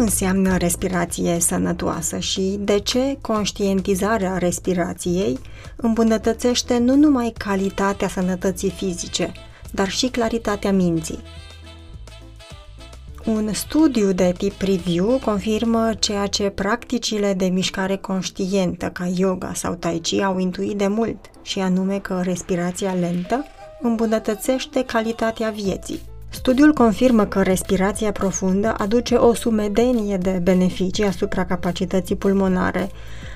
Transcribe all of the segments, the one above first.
înseamnă respirație sănătoasă și de ce conștientizarea respirației îmbunătățește nu numai calitatea sănătății fizice, dar și claritatea minții? Un studiu de tip review confirmă ceea ce practicile de mișcare conștientă ca yoga sau tai chi au intuit de mult, și anume că respirația lentă îmbunătățește calitatea vieții. Studiul confirmă că respirația profundă aduce o sumedenie de beneficii asupra capacității pulmonare,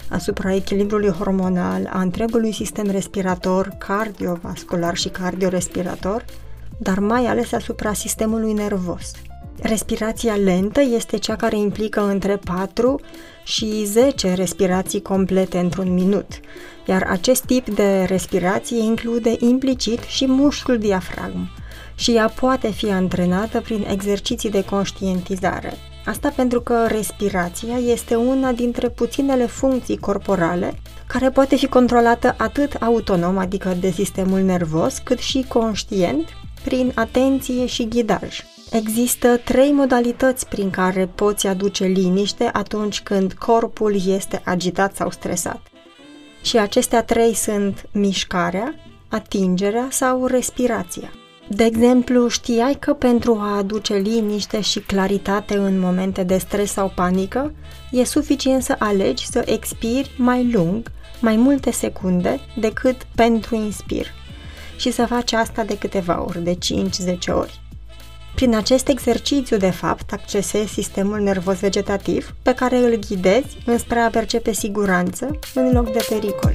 asupra echilibrului hormonal, a întregului sistem respirator, cardiovascular și cardiorespirator, dar mai ales asupra sistemului nervos. Respirația lentă este cea care implică între 4 și 10 respirații complete într-un minut, iar acest tip de respirație include implicit și mușchiul diafragm și ea poate fi antrenată prin exerciții de conștientizare. Asta pentru că respirația este una dintre puținele funcții corporale care poate fi controlată atât autonom, adică de sistemul nervos, cât și conștient, prin atenție și ghidaj. Există trei modalități prin care poți aduce liniște atunci când corpul este agitat sau stresat. Și acestea trei sunt mișcarea, atingerea sau respirația. De exemplu, știai că pentru a aduce liniște și claritate în momente de stres sau panică, e suficient să alegi să expiri mai lung, mai multe secunde, decât pentru inspir. Și să faci asta de câteva ori, de 5-10 ori. Prin acest exercițiu, de fapt, accesezi sistemul nervos vegetativ pe care îl ghidezi înspre a percepe siguranță în loc de pericol.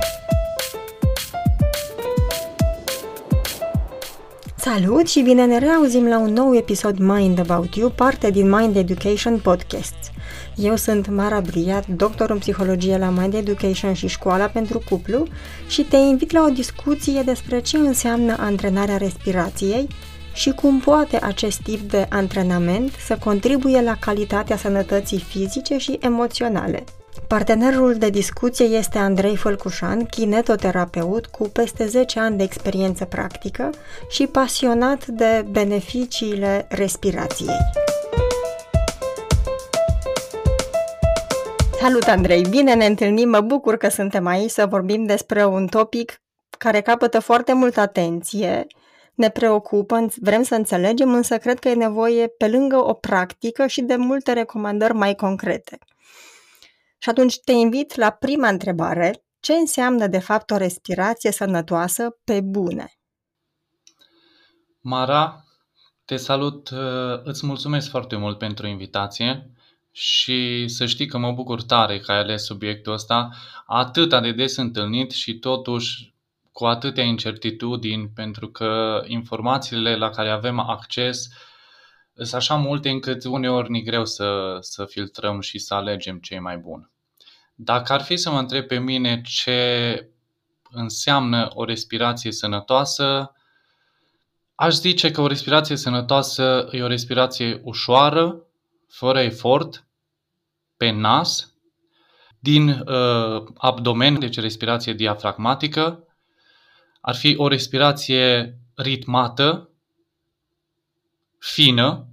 Salut și bine ne reauzim la un nou episod Mind About You, parte din Mind Education Podcasts. Eu sunt Mara Briat, doctor în psihologie la Mind Education și Școala pentru Cuplu și te invit la o discuție despre ce înseamnă antrenarea respirației și cum poate acest tip de antrenament să contribuie la calitatea sănătății fizice și emoționale. Partenerul de discuție este Andrei Fălcușan, kinetoterapeut cu peste 10 ani de experiență practică și pasionat de beneficiile respirației. Salut Andrei, bine ne întâlnim, mă bucur că suntem aici să vorbim despre un topic care capătă foarte multă atenție ne preocupă, vrem să înțelegem, însă cred că e nevoie, pe lângă o practică, și de multe recomandări mai concrete. Și atunci te invit la prima întrebare. Ce înseamnă, de fapt, o respirație sănătoasă pe bune? Mara, te salut, uh, îți mulțumesc foarte mult pentru invitație și să știi că mă bucur tare că ai ales subiectul ăsta atât de des întâlnit și totuși cu atâtea incertitudini, pentru că informațiile la care avem acces sunt așa multe încât uneori ni greu să, să filtrăm și să alegem ce e mai bun. Dacă ar fi să mă întreb pe mine ce înseamnă o respirație sănătoasă, aș zice că o respirație sănătoasă e o respirație ușoară, fără efort, pe nas, din uh, abdomen, deci respirație diafragmatică, ar fi o respirație ritmată, fină,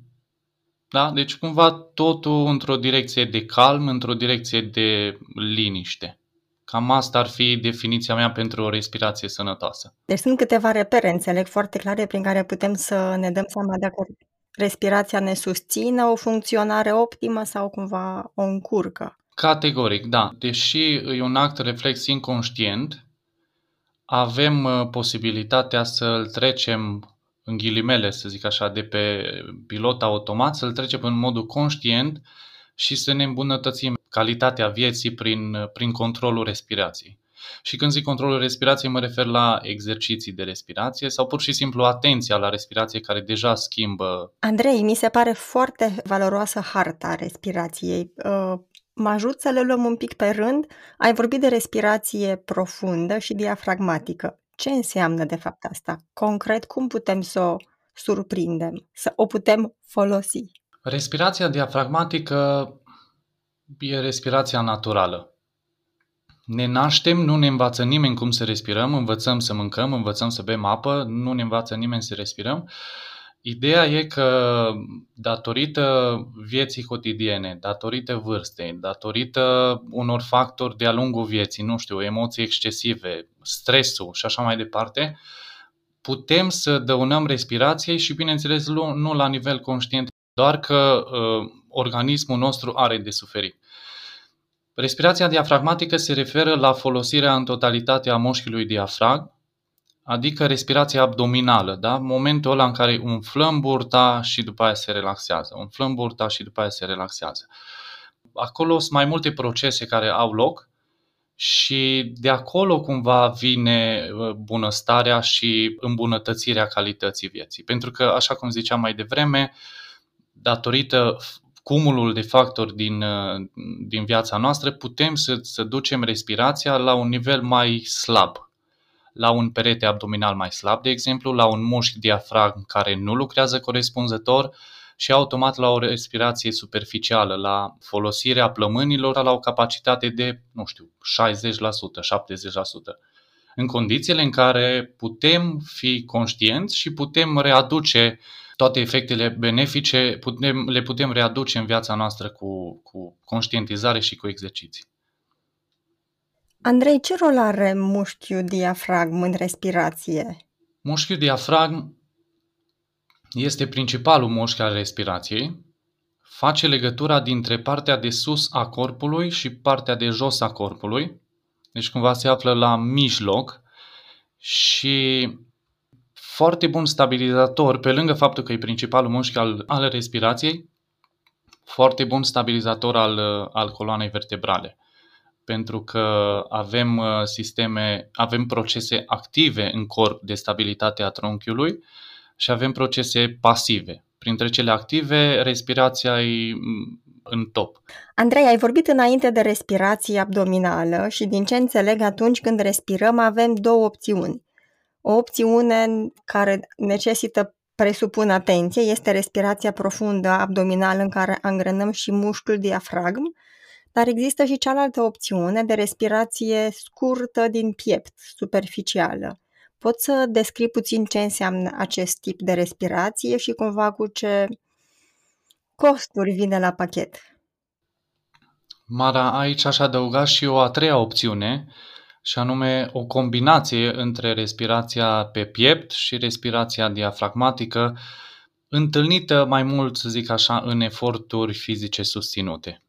da? Deci cumva totul într-o direcție de calm, într-o direcție de liniște. Cam asta ar fi definiția mea pentru o respirație sănătoasă. Deci sunt câteva repere, înțeleg, foarte clare prin care putem să ne dăm seama dacă respirația ne susține o funcționare optimă sau cumva o încurcă. Categoric, da. Deși e un act reflex inconștient, avem uh, posibilitatea să-l trecem în ghilimele, să zic așa, de pe pilot automat, să-l trecem în modul conștient și să ne îmbunătățim calitatea vieții prin, prin controlul respirației. Și când zic controlul respirației, mă refer la exerciții de respirație sau pur și simplu atenția la respirație care deja schimbă. Andrei, mi se pare foarte valoroasă harta respirației. Uh, mă ajut să le luăm un pic pe rând. Ai vorbit de respirație profundă și diafragmatică. Ce înseamnă de fapt asta? Concret, cum putem să o surprindem, să o putem folosi? Respirația diafragmatică e respirația naturală. Ne naștem, nu ne învață nimeni cum să respirăm, învățăm să mâncăm, învățăm să bem apă, nu ne învață nimeni să respirăm. Ideea e că datorită vieții cotidiene, datorită vârstei, datorită unor factori de-a lungul vieții, nu știu, emoții excesive, stresul și așa mai departe, putem să dăunăm respirației și, bineînțeles, nu la nivel conștient, doar că uh, organismul nostru are de suferit. Respirația diafragmatică se referă la folosirea în totalitate a mușchiului diafragm, adică respirația abdominală, da? momentul ăla în care umflăm burta și după aia se relaxează, umflăm burta și după aia se relaxează. Acolo sunt mai multe procese care au loc și de acolo cumva vine uh, bunăstarea și îmbunătățirea calității vieții. Pentru că, așa cum ziceam mai devreme, datorită cumulul de factori din, uh, din viața noastră, putem să, să ducem respirația la un nivel mai slab, la un perete abdominal mai slab, de exemplu, la un mușchi diafragm care nu lucrează corespunzător și automat la o respirație superficială, la folosirea plămânilor la o capacitate de, nu știu, 60%, 70%. În condițiile în care putem fi conștienți și putem readuce toate efectele benefice, putem, le putem readuce în viața noastră cu, cu conștientizare și cu exerciții. Andrei, ce rol are mușchiul diafragm în respirație? Mușchiul diafragm este principalul mușchi al respirației. Face legătura dintre partea de sus a corpului și partea de jos a corpului. Deci cumva se află la mijloc și foarte bun stabilizator, pe lângă faptul că e principalul mușchi al, al respirației, foarte bun stabilizator al, al coloanei vertebrale pentru că avem uh, sisteme, avem procese active în corp de stabilitate a trunchiului și avem procese pasive. Printre cele active, respirația e mm, în top. Andrei, ai vorbit înainte de respirație abdominală și din ce înțeleg atunci când respirăm avem două opțiuni. O opțiune care necesită presupun atenție este respirația profundă abdominală în care angrenăm și mușchiul diafragm dar există și cealaltă opțiune de respirație scurtă din piept, superficială. Poți să descrii puțin ce înseamnă acest tip de respirație și cumva cu ce costuri vine la pachet? Mara, aici aș adăuga și o a treia opțiune, și anume o combinație între respirația pe piept și respirația diafragmatică, întâlnită mai mult, să zic așa, în eforturi fizice susținute.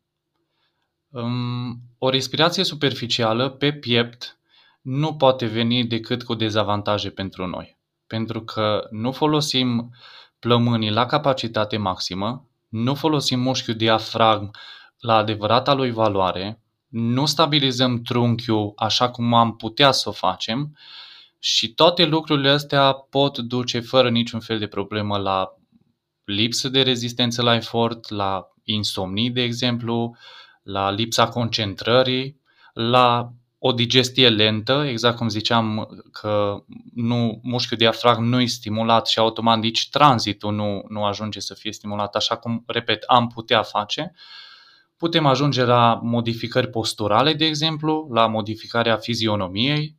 O respirație superficială pe piept nu poate veni decât cu dezavantaje pentru noi, pentru că nu folosim plămânii la capacitate maximă, nu folosim mușchiul diafragm la adevărata lui valoare, nu stabilizăm trunchiul așa cum am putea să o facem și toate lucrurile astea pot duce fără niciun fel de problemă la lipsă de rezistență la efort, la insomnii, de exemplu, la lipsa concentrării, la o digestie lentă, exact cum ziceam că nu, mușchiul diafragm nu e stimulat și automat nici tranzitul nu, nu ajunge să fie stimulat așa cum, repet, am putea face. Putem ajunge la modificări posturale, de exemplu, la modificarea fizionomiei,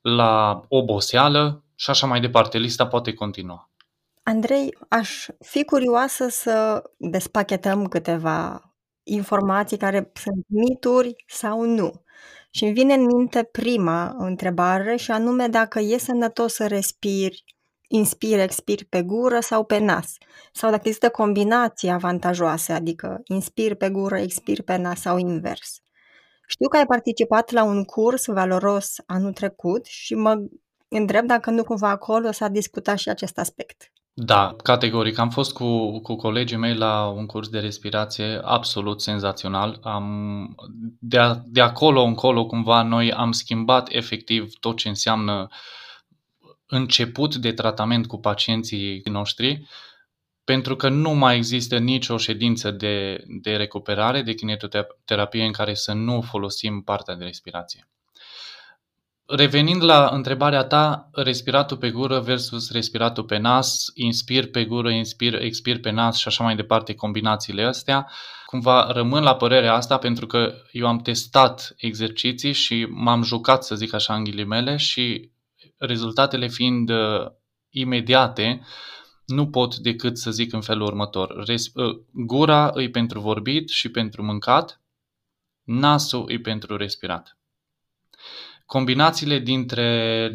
la oboseală și așa mai departe. Lista poate continua. Andrei, aș fi curioasă să despachetăm câteva informații care sunt mituri sau nu. Și îmi vine în minte prima întrebare și anume dacă e sănătos să respiri, inspiri, expiri pe gură sau pe nas. Sau dacă există combinații avantajoase, adică inspiri pe gură, expiri pe nas sau invers. Știu că ai participat la un curs valoros anul trecut și mă întreb dacă nu cumva acolo s-a discutat și acest aspect. Da, categoric. Am fost cu, cu colegii mei la un curs de respirație absolut senzațional. Am, de, a, de acolo încolo, cumva, noi am schimbat efectiv tot ce înseamnă început de tratament cu pacienții noștri, pentru că nu mai există nicio ședință de, de recuperare, de kinetoterapie în care să nu folosim partea de respirație. Revenind la întrebarea ta, respiratul pe gură versus respiratul pe nas, inspir pe gură, inspir, expir pe nas și așa mai departe, combinațiile astea, cumva rămân la părerea asta pentru că eu am testat exerciții și m-am jucat, să zic așa, în ghilimele și rezultatele fiind uh, imediate, nu pot decât să zic în felul următor. Ă, gura îi pentru vorbit și pentru mâncat, nasul îi pentru respirat. Combinațiile dintre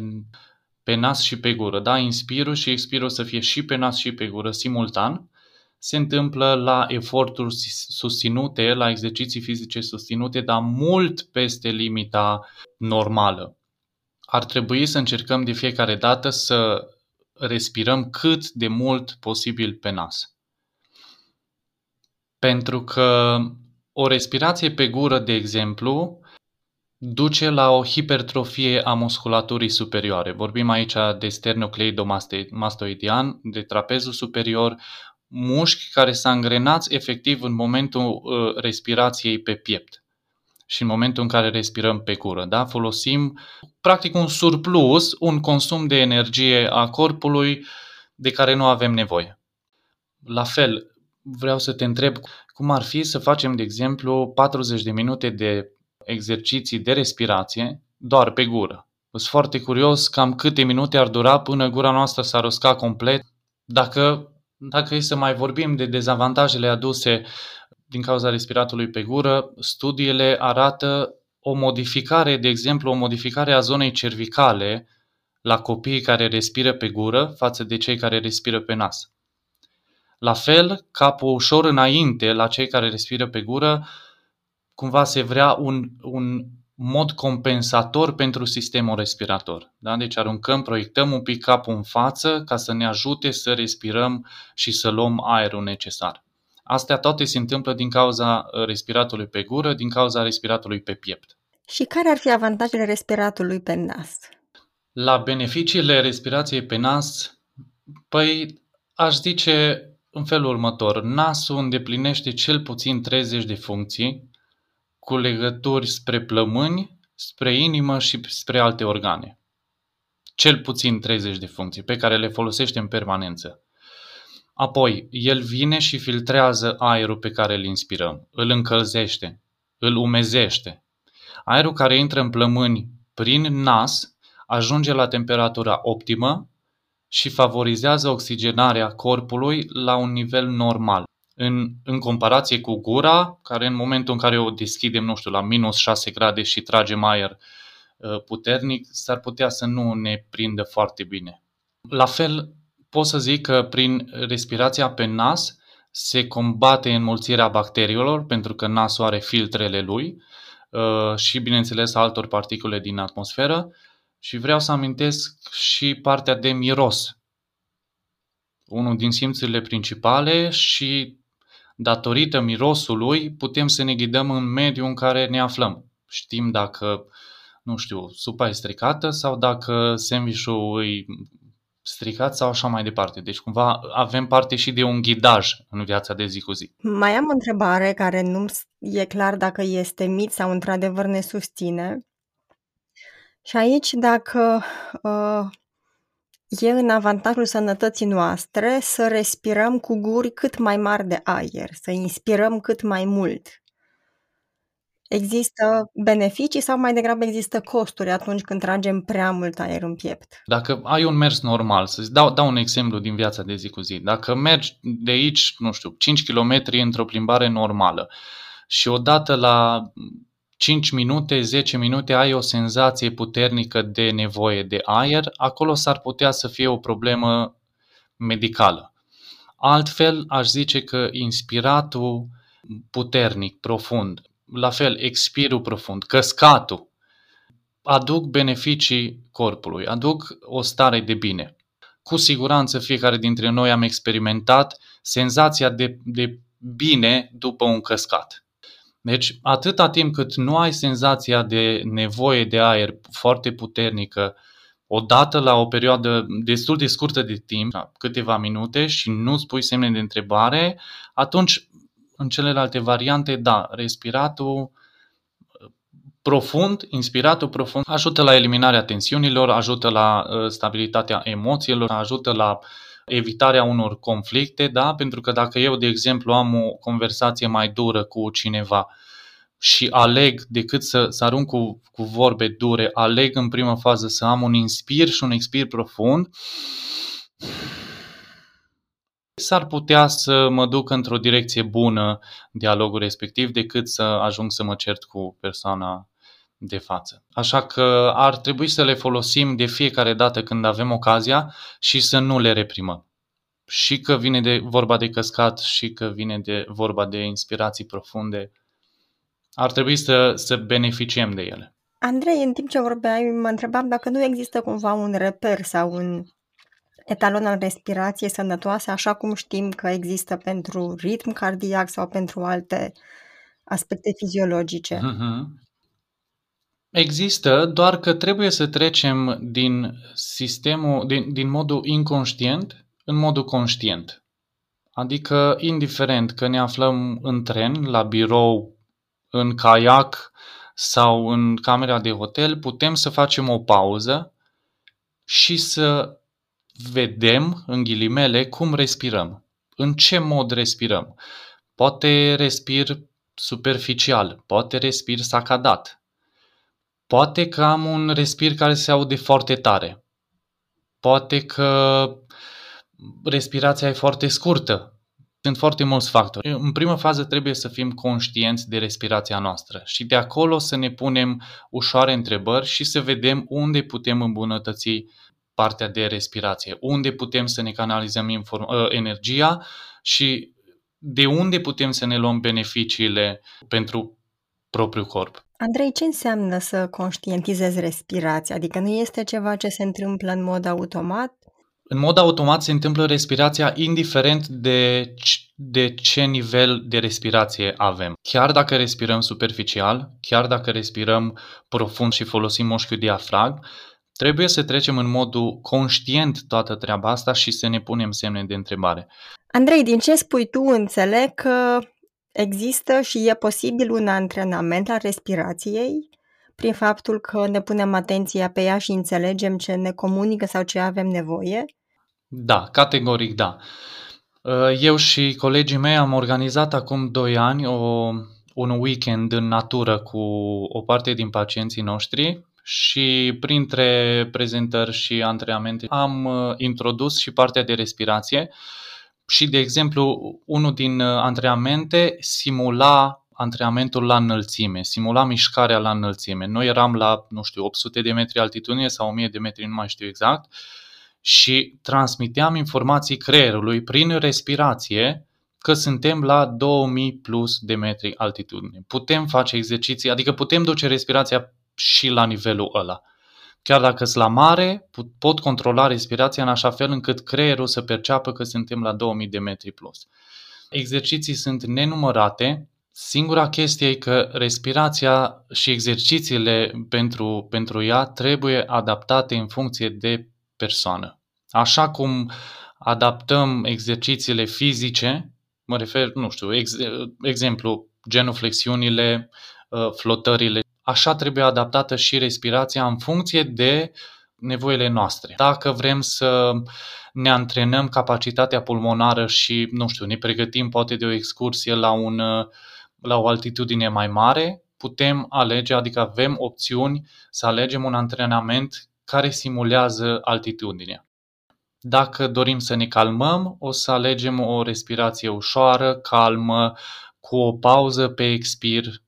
pe nas și pe gură, da? Inspirul și expirul să fie și pe nas și pe gură simultan, se întâmplă la eforturi susținute, la exerciții fizice susținute, dar mult peste limita normală. Ar trebui să încercăm de fiecare dată să respirăm cât de mult posibil pe nas. Pentru că o respirație pe gură, de exemplu, duce la o hipertrofie a musculaturii superioare. Vorbim aici de sternocleidomastoidian, de trapezul superior, mușchi care s-a îngrenați efectiv în momentul uh, respirației pe piept și în momentul în care respirăm pe cură. Da? Folosim practic un surplus, un consum de energie a corpului de care nu avem nevoie. La fel, vreau să te întreb cum ar fi să facem, de exemplu, 40 de minute de exerciții de respirație doar pe gură. Sunt foarte curios cam câte minute ar dura până gura noastră s-ar usca complet. Dacă, dacă e să mai vorbim de dezavantajele aduse din cauza respiratului pe gură, studiile arată o modificare, de exemplu, o modificare a zonei cervicale la copiii care respiră pe gură față de cei care respiră pe nas. La fel, capul ușor înainte la cei care respiră pe gură, cumva se vrea un, un mod compensator pentru sistemul respirator. Da? Deci aruncăm, proiectăm un pic capul în față ca să ne ajute să respirăm și să luăm aerul necesar. Astea toate se întâmplă din cauza uh, respiratului pe gură, din cauza respiratului pe piept. Și care ar fi avantajele respiratului pe nas? La beneficiile respirației pe nas, păi aș zice în felul următor. Nasul îndeplinește cel puțin 30 de funcții cu legături spre plămâni, spre inimă și spre alte organe. Cel puțin 30 de funcții pe care le folosește în permanență. Apoi, el vine și filtrează aerul pe care îl inspirăm, îl încălzește, îl umezește. Aerul care intră în plămâni prin nas ajunge la temperatura optimă și favorizează oxigenarea corpului la un nivel normal. În, în comparație cu gura, care în momentul în care o deschidem, nu știu, la minus 6 grade și tragem aer uh, puternic, s-ar putea să nu ne prindă foarte bine. La fel, pot să zic că prin respirația pe nas se combate înmulțirea bacteriilor, pentru că nasul are filtrele lui uh, și, bineînțeles, altor particule din atmosferă. Și vreau să amintesc și partea de miros, unul din simțurile principale și datorită mirosului putem să ne ghidăm în mediul în care ne aflăm. Știm dacă, nu știu, supa e stricată sau dacă sandwich-ul e stricat sau așa mai departe. Deci cumva avem parte și de un ghidaj în viața de zi cu zi. Mai am o întrebare care nu e clar dacă este mit sau într-adevăr ne susține. Și aici dacă uh, e în avantajul sănătății noastre să respirăm cu guri cât mai mari de aer, să inspirăm cât mai mult. Există beneficii sau mai degrabă există costuri atunci când tragem prea mult aer în piept? Dacă ai un mers normal, să dau, dau un exemplu din viața de zi cu zi. Dacă mergi de aici, nu știu, 5 km într-o plimbare normală și odată la 5 minute, 10 minute ai o senzație puternică de nevoie de aer, acolo s-ar putea să fie o problemă medicală. Altfel, aș zice că inspiratul puternic, profund, la fel, expirul profund, căscatul, aduc beneficii corpului, aduc o stare de bine. Cu siguranță fiecare dintre noi am experimentat senzația de, de bine după un căscat. Deci, atâta timp cât nu ai senzația de nevoie de aer foarte puternică, odată la o perioadă destul de scurtă de timp, câteva minute, și nu spui semne de întrebare, atunci în celelalte variante, da, respiratul profund, inspiratul profund, ajută la eliminarea tensiunilor, ajută la uh, stabilitatea emoțiilor, ajută la evitarea unor conflicte, da? Pentru că dacă eu, de exemplu, am o conversație mai dură cu cineva și aleg, decât să, să arunc cu, cu vorbe dure, aleg în prima fază să am un inspir și un expir profund, s-ar putea să mă duc într-o direcție bună dialogul respectiv decât să ajung să mă cert cu persoana de față. Așa că ar trebui să le folosim de fiecare dată când avem ocazia și să nu le reprimăm. Și că vine de vorba de căscat și că vine de vorba de inspirații profunde, ar trebui să, să beneficiem de ele. Andrei, în timp ce vorbeai, mă întrebam dacă nu există cumva un reper sau un etalon al respirației sănătoase, așa cum știm că există pentru ritm cardiac sau pentru alte aspecte fiziologice. Mm-hmm. Există, doar că trebuie să trecem din sistemul, din, din modul inconștient în modul conștient. Adică, indiferent că ne aflăm în tren, la birou, în caiac sau în camera de hotel, putem să facem o pauză și să vedem, în ghilimele, cum respirăm. În ce mod respirăm. Poate respir superficial, poate respir sacadat. Poate că am un respir care se aude foarte tare. Poate că respirația e foarte scurtă. Sunt foarte mulți factori. În primă fază trebuie să fim conștienți de respirația noastră și de acolo să ne punem ușoare întrebări și să vedem unde putem îmbunătăți partea de respirație, unde putem să ne canalizăm inform- ă, energia și de unde putem să ne luăm beneficiile pentru propriul corp. Andrei, ce înseamnă să conștientizezi respirația? Adică nu este ceva ce se întâmplă în mod automat? În mod automat se întâmplă respirația indiferent de, de ce nivel de respirație avem. Chiar dacă respirăm superficial, chiar dacă respirăm profund și folosim moșchiul diafragm, Trebuie să trecem în modul conștient toată treaba asta și să ne punem semne de întrebare. Andrei, din ce spui tu, înțeleg că există și e posibil un antrenament al respirației prin faptul că ne punem atenția pe ea și înțelegem ce ne comunică sau ce avem nevoie? Da, categoric da. Eu și colegii mei am organizat acum 2 ani o, un weekend în natură cu o parte din pacienții noștri și printre prezentări și antrenamente am uh, introdus și partea de respirație și, de exemplu, unul din uh, antrenamente simula antrenamentul la înălțime, simula mișcarea la înălțime. Noi eram la, nu știu, 800 de metri altitudine sau 1000 de metri, nu mai știu exact, și transmiteam informații creierului prin respirație că suntem la 2000 plus de metri altitudine. Putem face exerciții, adică putem duce respirația și la nivelul ăla. Chiar dacă sunt la mare, pot controla respirația în așa fel încât creierul să perceapă că suntem la 2000 de metri plus. Exerciții sunt nenumărate. Singura chestie e că respirația și exercițiile pentru, pentru ea trebuie adaptate în funcție de persoană. Așa cum adaptăm exercițiile fizice, mă refer, nu știu, ex, exemplu, genuflexiunile, uh, flotările așa trebuie adaptată și respirația în funcție de nevoile noastre. Dacă vrem să ne antrenăm capacitatea pulmonară și, nu știu, ne pregătim poate de o excursie la, un, la o altitudine mai mare, putem alege, adică avem opțiuni să alegem un antrenament care simulează altitudinea. Dacă dorim să ne calmăm, o să alegem o respirație ușoară, calmă, cu o pauză pe expir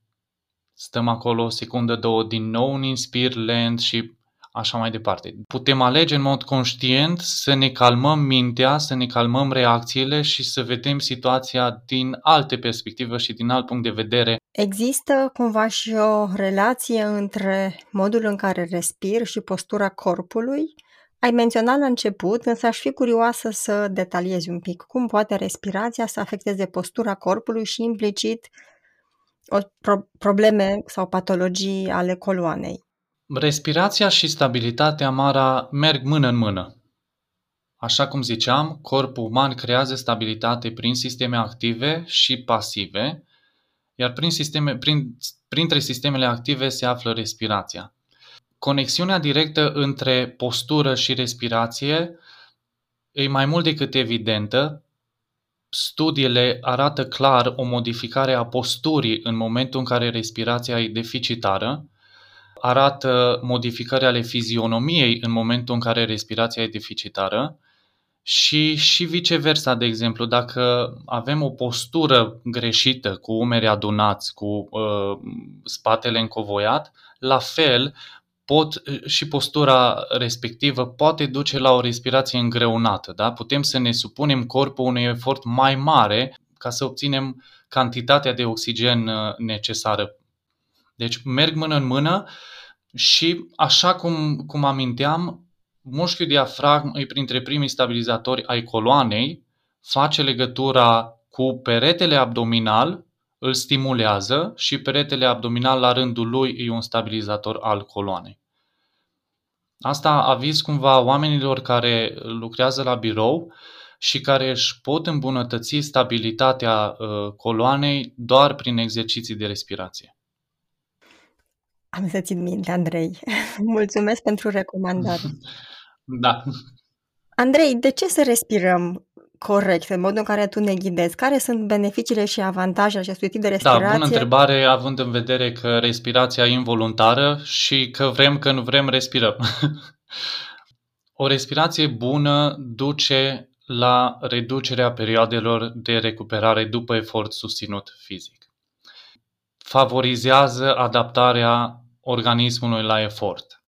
stăm acolo o secundă, două, din nou un inspir lent și așa mai departe. Putem alege în mod conștient să ne calmăm mintea, să ne calmăm reacțiile și să vedem situația din alte perspective și din alt punct de vedere. Există cumva și o relație între modul în care respir și postura corpului? Ai menționat la început, însă aș fi curioasă să detaliezi un pic cum poate respirația să afecteze postura corpului și implicit o pro- probleme sau patologii ale coloanei. Respirația și stabilitatea Mara merg mână în mână. Așa cum ziceam, corpul uman creează stabilitate prin sisteme active și pasive, iar prin sisteme, prin, printre sistemele active se află respirația. Conexiunea directă între postură și respirație e mai mult decât evidentă Studiile arată clar o modificare a posturii în momentul în care respirația e deficitară, arată modificări ale fizionomiei în momentul în care respirația e deficitară, și, și viceversa, de exemplu, dacă avem o postură greșită, cu umeri adunați, cu uh, spatele încovoiat, la fel pot, și postura respectivă poate duce la o respirație îngreunată. Da? Putem să ne supunem corpul unui efort mai mare ca să obținem cantitatea de oxigen uh, necesară. Deci merg mână în mână și așa cum, cum aminteam, mușchiul diafragm e printre primii stabilizatori ai coloanei, face legătura cu peretele abdominal, îl stimulează și peretele abdominal la rândul lui e un stabilizator al coloanei. Asta aviz cumva oamenilor care lucrează la birou și care își pot îmbunătăți stabilitatea uh, coloanei doar prin exerciții de respirație. Am să țin minte, Andrei. Mulțumesc pentru recomandare. Da. Andrei, de ce să respirăm corect, în modul în care tu ne ghidezi? Care sunt beneficiile și avantajele acestui tip de respirație? Da, bună întrebare, având în vedere că respirația e involuntară și că vrem că nu vrem, respirăm. o respirație bună duce la reducerea perioadelor de recuperare după efort susținut fizic. Favorizează adaptarea organismului la efort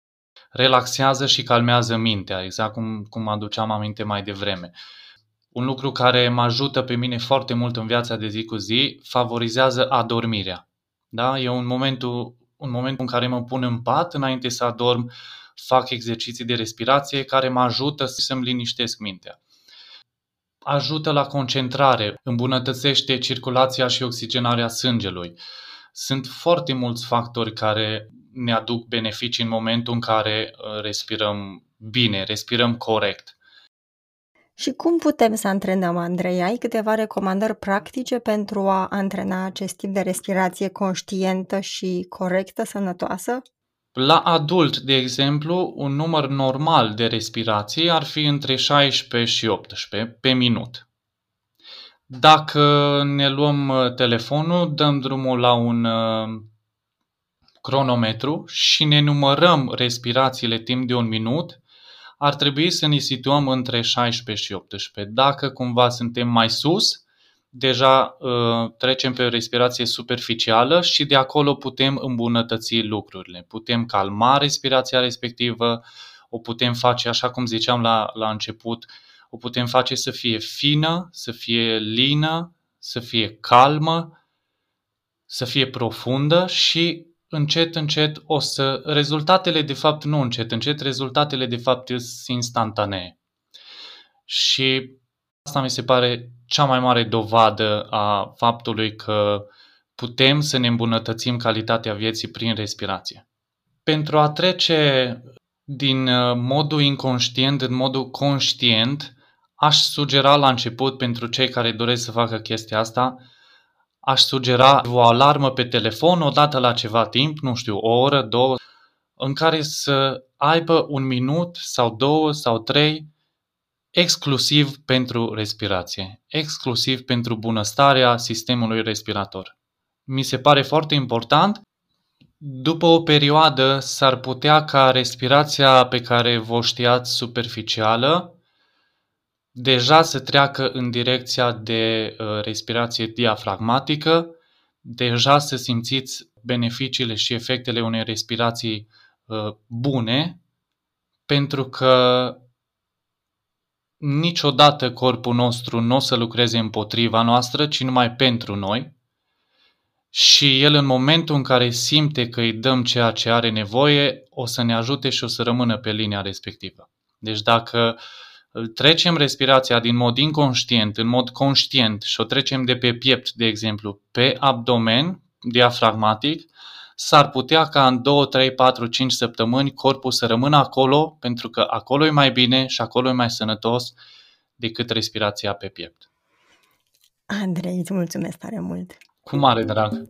relaxează și calmează mintea, exact cum, cum aduceam aminte mai devreme. Un lucru care mă ajută pe mine foarte mult în viața de zi cu zi, favorizează adormirea. Da? E un moment, un moment în care mă pun în pat înainte să adorm, fac exerciții de respirație care mă ajută să-mi liniștesc mintea. Ajută la concentrare, îmbunătățește circulația și oxigenarea sângelui. Sunt foarte mulți factori care ne aduc beneficii în momentul în care uh, respirăm bine, respirăm corect. Și cum putem să antrenăm, Andrei? Ai câteva recomandări practice pentru a antrena acest tip de respirație conștientă și corectă, sănătoasă? La adult, de exemplu, un număr normal de respirații ar fi între 16 și 18 pe minut. Dacă ne luăm uh, telefonul, dăm drumul la un uh, cronometru și ne numărăm respirațiile timp de un minut, ar trebui să ne situăm între 16 și 18. Dacă cumva suntem mai sus, deja uh, trecem pe o respirație superficială și de acolo putem îmbunătăți lucrurile. Putem calma respirația respectivă, o putem face, așa cum ziceam la, la început, o putem face să fie fină, să fie lină, să fie calmă, să fie profundă și încet, încet o să... Rezultatele, de fapt, nu încet, încet, rezultatele, de fapt, sunt instantanee. Și asta mi se pare cea mai mare dovadă a faptului că putem să ne îmbunătățim calitatea vieții prin respirație. Pentru a trece din uh, modul inconștient în modul conștient, aș sugera la început pentru cei care doresc să facă chestia asta, aș sugera o alarmă pe telefon odată la ceva timp, nu știu, o oră, două, în care să aibă un minut sau două sau trei exclusiv pentru respirație, exclusiv pentru bunăstarea sistemului respirator. Mi se pare foarte important. După o perioadă s-ar putea ca respirația pe care vă știați superficială deja să treacă în direcția de uh, respirație diafragmatică, deja să simțiți beneficiile și efectele unei respirații uh, bune, pentru că niciodată corpul nostru nu o să lucreze împotriva noastră, ci numai pentru noi. Și el în momentul în care simte că îi dăm ceea ce are nevoie, o să ne ajute și o să rămână pe linia respectivă. Deci dacă uh, trecem respirația din mod inconștient în mod conștient și o trecem de pe piept, de exemplu, pe abdomen, diafragmatic, s-ar putea ca în 2, 3, 4, 5 săptămâni corpul să rămână acolo, pentru că acolo e mai bine și acolo e mai sănătos decât respirația pe piept. Andrei, îți mulțumesc tare mult! Cu mare drag!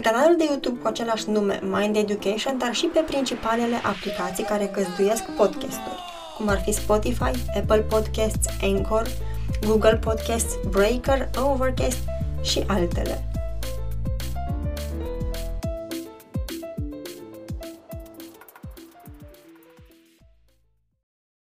pe canalul de YouTube cu același nume Mind Education, dar și pe principalele aplicații care găzduiesc podcasturi, cum ar fi Spotify, Apple Podcasts, Anchor, Google Podcasts, Breaker, Overcast și altele.